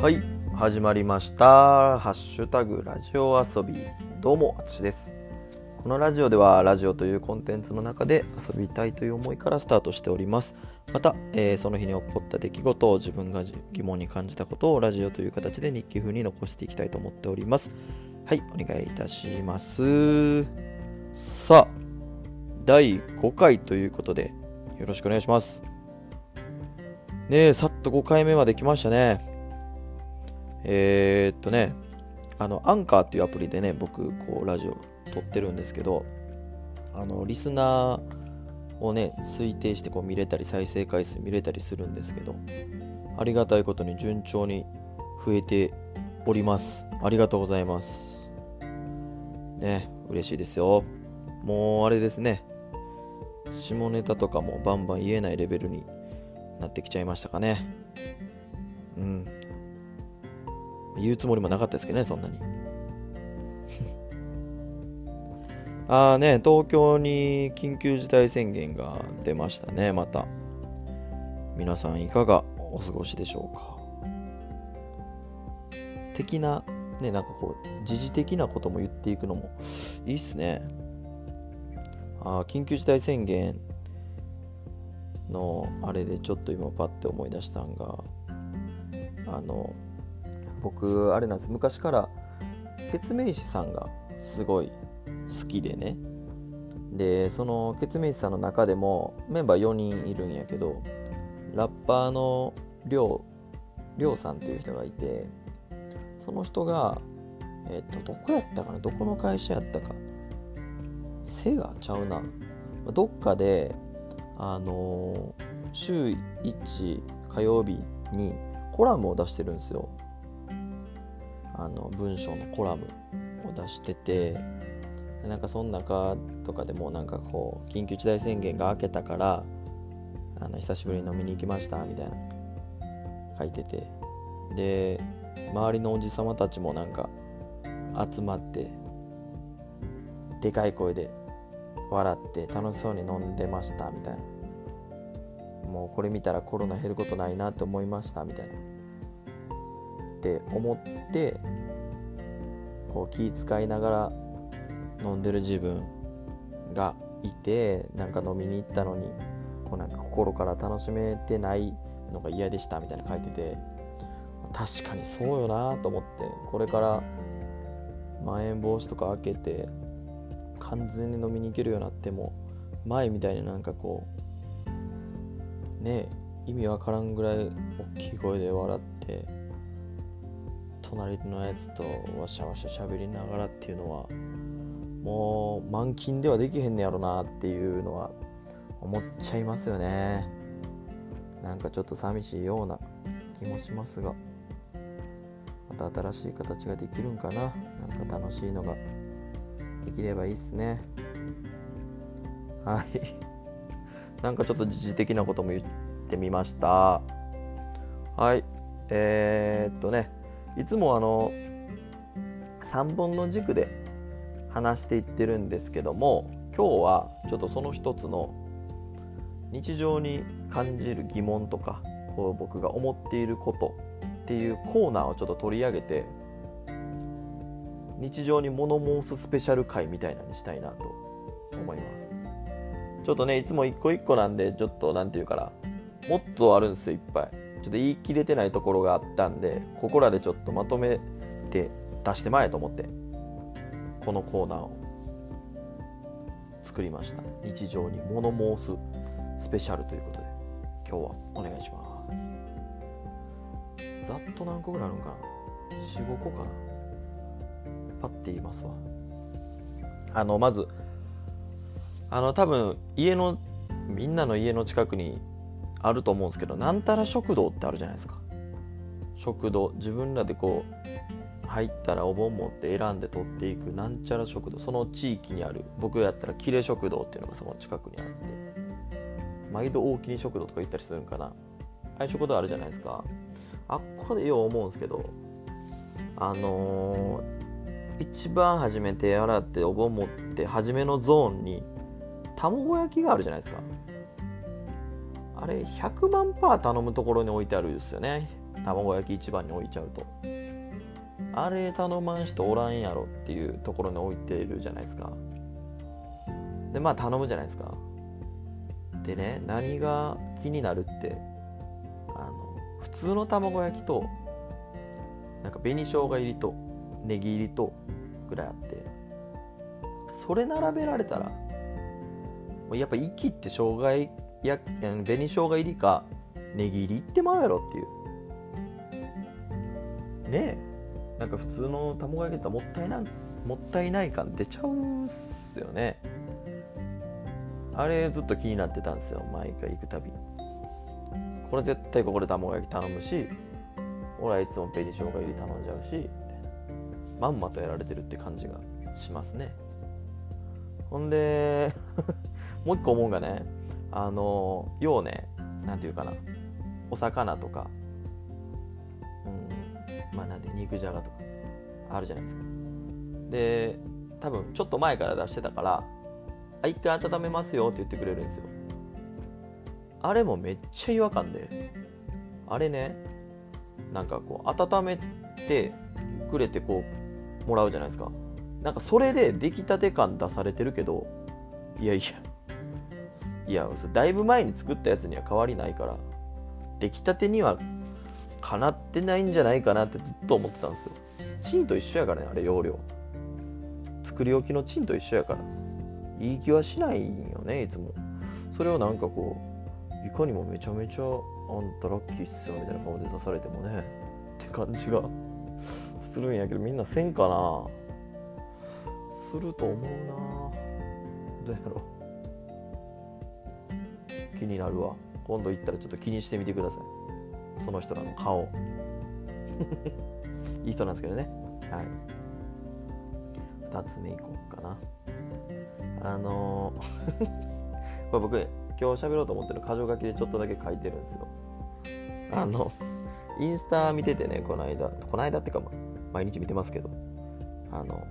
はい始まりました「ハッシュタグラジオ遊び」どうもあつしです。このラジオではラジオというコンテンツの中で遊びたいという思いからスタートしております。また、えー、その日に起こった出来事を自分が疑問に感じたことをラジオという形で日記風に残していきたいと思っております。はいお願いいたします。さあ第5回ということでよろしくお願いします。ねえさっと5回目まで来ましたね。えー、っとねあのアンカーっていうアプリでね僕こうラジオ撮ってるんですけどあのリスナーをね推定してこう見れたり再生回数見れたりするんですけどありがたいことに順調に増えております。ありがとうございます。ね嬉しいですよ。もうあれですね。下ネタとかもバンバン言えないレベルになってきちゃいましたかね。うん。言うつもりもなかったですけどねそんなに ああね、東京に緊急事態宣言が出ましたね、また。皆さんいかがお過ごしでしょうか。的な、ね、なんかこう、時事的なことも言っていくのもいいっすね。あ緊急事態宣言のあれでちょっと今パッて思い出したんが、あの、僕、あれなんです、昔から、ケツメイシさんがすごい好きでね。でそのケツメイシさんの中でもメンバー4人いるんやけどラッパーのりょうりょうさんっていう人がいてその人がえっ、とどこやったかな？どこの会社やったか？セガちゃうな。どっかであのー、週1火曜日にコラムを出してるんですよ。あの文章のコラムを出しててなんかその中とかでもなんかこう緊急事態宣言が明けたからあの久しぶりに飲みに行きましたみたいな書いてて。で周りのおじさまたちもなんか集まってでかい声で笑って楽しそうに飲んでましたみたいな。もうこれ見たらコロナ減ることないなって思いましたみたいな。って思ってこう気遣いながら飲んでる自分がいてなんか飲みに行ったのにこうなんか心から楽しめてないのが嫌でしたみたいな書いてて確かにそうよなと思ってこれからまん延防止とか開けて完全に飲みに行けるようになっても前みたいになんかこうね意味わからんぐらい大きい声で笑って隣のやつとわしゃわしゃ喋りながらっていうのはもう満勤ではできへんねやろなっていうのは思っちゃいますよね。なんかちょっと寂しいような気もしますが。また新しい形ができるんかな。なんか楽しいのが。できればいいっすね。はい。なんかちょっと時事的なことも言ってみました。はい。えー、っとね。いつもあの3本の軸で話していってるんですけども今日はちょっとその一つの日常に感じる疑問とかこう僕が思っていることっていうコーナーをちょっと取り上げて日常に物申すスペシャル回みたいなにしたいなと思います。ちょっとねいつも一個一個なんでちょっと何て言うかなもっとあるんですよいっぱい。ちょっと言い切れてないところがあったんでここらでちょっとまとめて出してまえと思ってこのコーナーを作りました。日常に物申すスペシャルということで今日はお願いします。ざっと何個ぐらいあるんかな？45個かな？パッて言いますわ。あのまずあの多分家のみんなの家の近くにあると思うんですけどなんたら食堂ってあるじゃないですか。食堂。自分らでこう入ったらお盆持って選んで取っていくなんちゃら食堂。その地域にある僕やったらキレ食堂っていうのがその近くにあって。毎度大きに食堂とか行ったりするんかな。ああいう食堂あるじゃないですか。あっこでよう思うんですけどあのー、一番初めて洗ってお盆持って初めのゾーンに卵焼きがあるじゃないですかあれ100万パー頼むところに置いてあるんですよね。卵焼き一番に置いちゃうと。あれ頼まん人おらんやろっていうところに置いてるじゃないですか。でまあ頼むじゃないですか。でね何が気になるってあの普通の卵焼きとなんか紅生姜入りとネギ入りとぐらいあってそれ並べられたらやっぱ生きって生姜や紅生姜入りかネギ入りいってまうやろっていう。ねえ。なんか普通の卵焼きだったらもったいないもったいない感出ちゃうっすよね。あれずっと気になってたんですよ。毎回行くたび。これ絶対ここで卵焼き頼むし俺はいつも紅生姜入り頼んじゃうしまんまとやられてるって感じがしますね。ほんで もう一個思うんがね。あの要ね何て言うかなお魚とかうんまあなんで肉じゃがとかあるじゃないですか。で多分ちょっと前から出してたからあ一回温めますよって言ってくれるんですよ。あれもめっちゃ違和感であれねなんかこう温めてくれてこうもらうじゃないですか。なんかそれで出来たて感出されてるけどいやいやいやだいぶ前に作ったやつには変わりないから出来たてにはかなってないんじゃないかなってずっと思ってたんですよ。チンと一緒やからねあれ容量。作り置きのチンと一緒やから。いい気はしないんよねいつも。それをなんかこういかにもめちゃめちゃあんたラッキーっすよみたいな顔で出されてもねって感じがするんやけどみんなせんかな。すると思うな。どうやろう。気になるわ。今度行ったらちょっと気にしてみてください。その人らの顔。いい人なんですけどね。はい。2つ目いこうかな。あのー これ僕今日喋ろうと思ってる箇条書きでちょっとだけ書いてるんですよ。あのインスタ見ててねこの間この間っていうか、毎日見てますけど。あの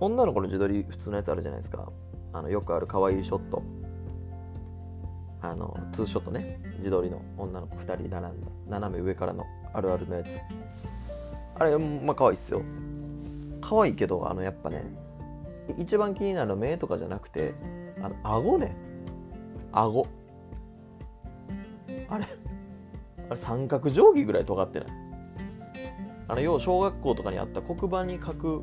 女の子の自撮り普通のやつあるじゃないですか。あのよくある可愛いショット。あのツーショットね。自撮りの女の子2人並んだ。斜め上からのあるあるのやつ。あれまあ可愛いっすよ。可愛いけどあのやっぱね一番気になるの目とかじゃなくてあの顎ね。顎。あれあれ三角定規ぐらい尖ってない？あの要小学校とかにあった黒板に書く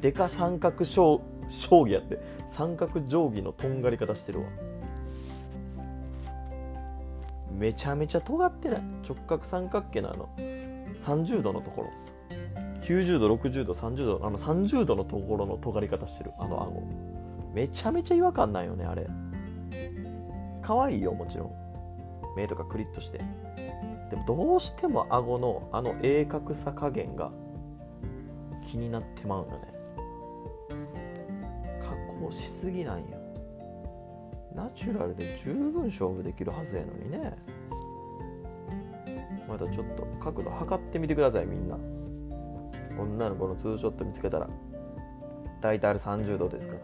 デカ三角将将棋やって三角定規のとんがり方してるわ。めちゃめちゃ尖ってない？直角三角形のあの30度のところ。90度60度30度あの30度のところの尖り方してるあの顎。めちゃめちゃ違和感ないよねあれ。可愛いよもちろん。目とかクリッとして。でもどうしても顎のあの鋭角さ加減が気になってまうよね。加工しすぎなんよ。ナチュラルで十分勝負できるはずやのにね。またちょっと角度測ってみてくださいみんな。女の子のツーショット見つけたら。大体あれ30度ですから。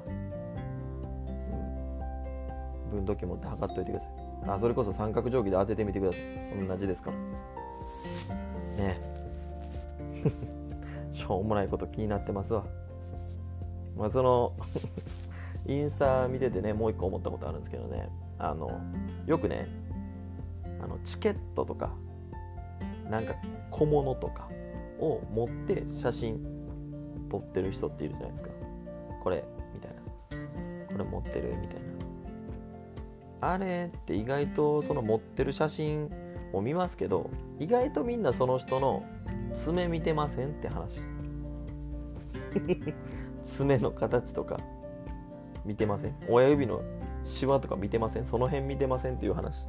うん。分度器持って測っといてください。あそれこそ三角定規で当ててみてください。同じですから。ね。しょうもないこと気になってますわ。まあそのインスタ見ててねもう一個思ったことあるんですけどね。あのよくねあのチケットとかなんか小物とかを持って写真撮ってる人っているじゃないですか。これみたいな。これ持ってるみたいな。あれって意外とその持ってる写真を見ますけど意外とみんなその人の爪見てませんって話。爪の形とか。見てません？親指のシワとか見てません？その辺見てませんっていう話。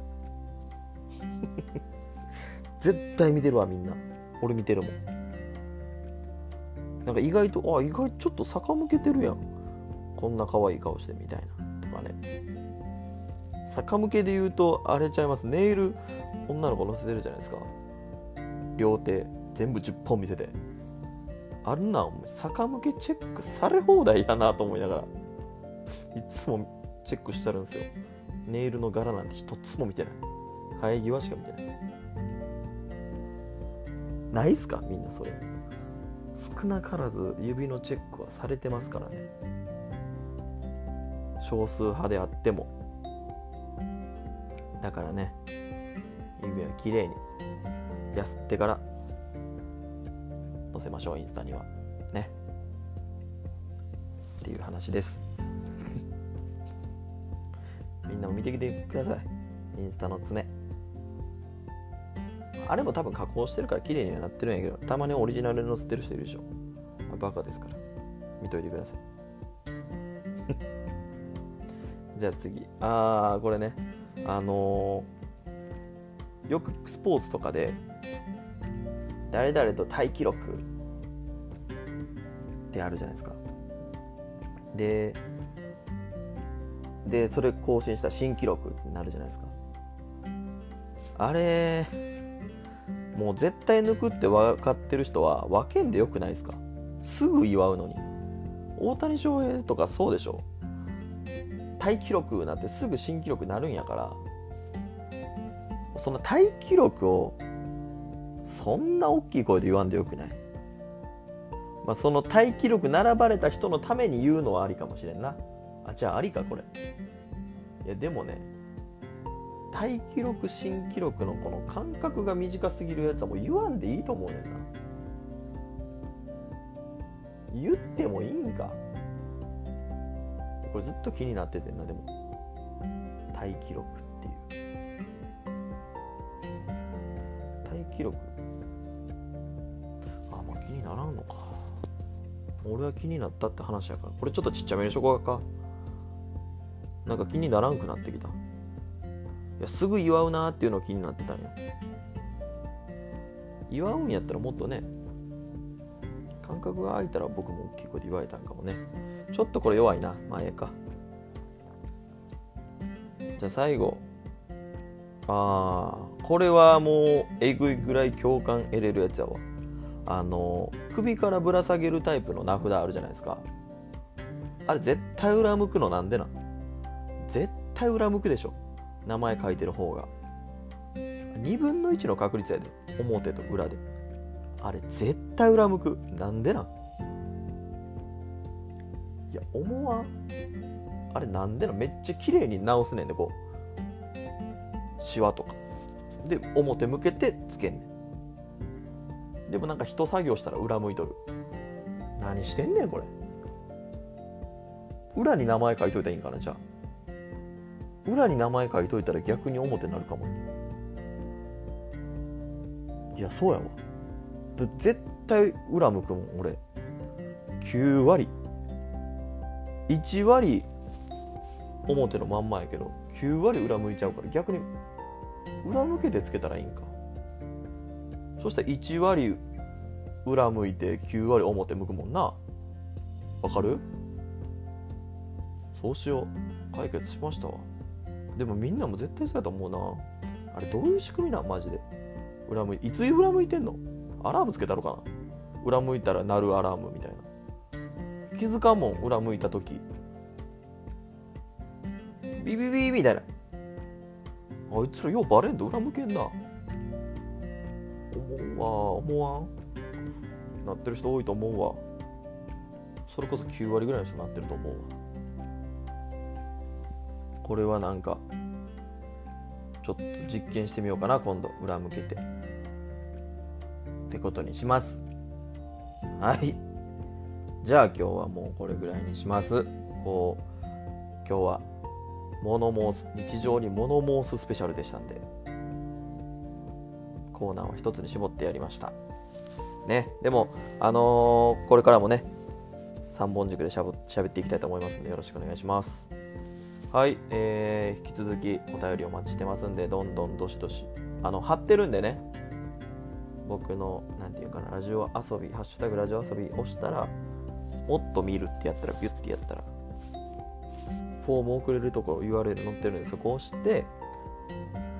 絶対見てるわみんな。俺見てるもん。なんか意外とあ意外ちょっと逆向けてるやん。こんな可愛い顔してみたいな。とかね。逆向けで言うとあれちゃいます？ネイル女の子乗せてるじゃないですか。両手全部10本見せて。あんな逆向けチェックされ放題やなと思いながら。いつもチェックしてるんですよ。ネイルの柄なんて一つも見てない。生え際しか見てない。ないっすか？みんなそれ。少なからず指のチェックはされてますからね。少数派であっても。だからね。指はきれいに。やすってから。載せましょうインスタには。ね。っていう話です。みんなも見てきてください。インスタの爪。あれも多分加工してるから綺麗にはなってるんやけどたまにオリジナル載せてる人いるでしょ、まあ、バカですから。見といてください。じゃあ次。あーこれね。あのー、よくスポーツとかで誰々とタイ記録ってあるじゃないですか。ででそれ更新した新記録になるじゃないですか。あれもう絶対抜くって分かってる人は分けんでよくないですか？すぐ祝うのに。大谷翔平とかそうでしょ。タイ記録なんてすぐ新記録になるんやから。そのタイ記録をそんな大きい声で言わんでよくない？まあ、そのタイ記録並ばれた人のために言うのはありかもしれんな。あじゃあありかこれ。いやでもねタイ記録新記録のこの間隔が短すぎるやつはもう言わんでいいと思うねんな言ってもいいんか。これずっと気になっててんなでも。タイ記録っていう。タイ記録。あまあ気にならんのか。俺は気になったって話やから。これちょっとちっちゃめにしとこうか。なんか気にならんくなってきた。いやすぐ祝うなっていうの気になってたんよ。祝うんやったらもっとね感覚が空いたら僕も大きい声で祝えたんかもね。ちょっとこれ弱いな。まあええか。じゃあ最後。あーこれはもうえぐいぐらい共感得れるやつやわ。あの首からぶら下げるタイプの名札あるじゃないですか。あれ絶対裏向くのなんでなん？絶対裏向くでしょ。名前書いてる方が。2分の1の確率やで。表と裏で。あれ絶対裏向く。なんでなん？いや思わん。あれなんでなん？めっちゃ綺麗に直すねんでこう。シワとか。で表向けてつけんねん。でもなんか人作業したら裏向いとる。何してんねんこれ。裏に名前書いといたらいいんかなじゃあ。裏に名前書いといたら逆に表になるかもいやそうやわ。絶対裏向くもん俺。9割。1割表のまんまやけど9割裏向いちゃうから逆に裏向けてつけたらいいんか。そしたら1割裏向いて9割表向くもんな。わかる？そうしよう。解決しましたわ。でもみんなも絶対そうやと思うな。あれどういう仕組みなマジで。裏向いいつ裏向いてんの？アラームつけたのかな？裏向いたら鳴るアラームみたいな。気づかんもん裏向いた時。ビビビみたいな。あいつらようバレんと裏向けんな。思うわ思わん。なってる人多いと思うわ。それこそ9割ぐらいの人なってると思うわ。これはなんかちょっと実験してみようかな今度裏向けて。ってことにします。はい。じゃあ今日はもうこれぐらいにします。こう今日は物申す日常に物申すスペシャルでしたんでコーナーを一つに絞ってやりました。ね。でもあのーこれからもね3本軸でしゃぶ喋っていきたいと思いますのでよろしくお願いします。はい、えー引き続きお便りお待ちしてますんでどんどんどしどしあの貼ってるんでね。僕のなんていうかなラジオ遊びハッシュタグラジオ遊び押したらもっと見るってやったらビュッてやったらフォーム送れるところ URL 載ってるんでそこ押して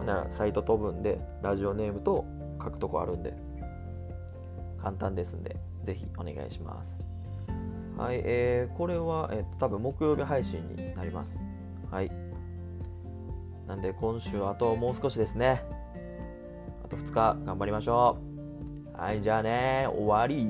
ならサイト飛ぶんでラジオネームと書くとこあるんで簡単ですんでぜひお願いします。はい、えーこれは、えー多分木曜日配信になります。はい。なんで今週あともう少しですね。あと2日頑張りましょう。はいじゃあね。終わり。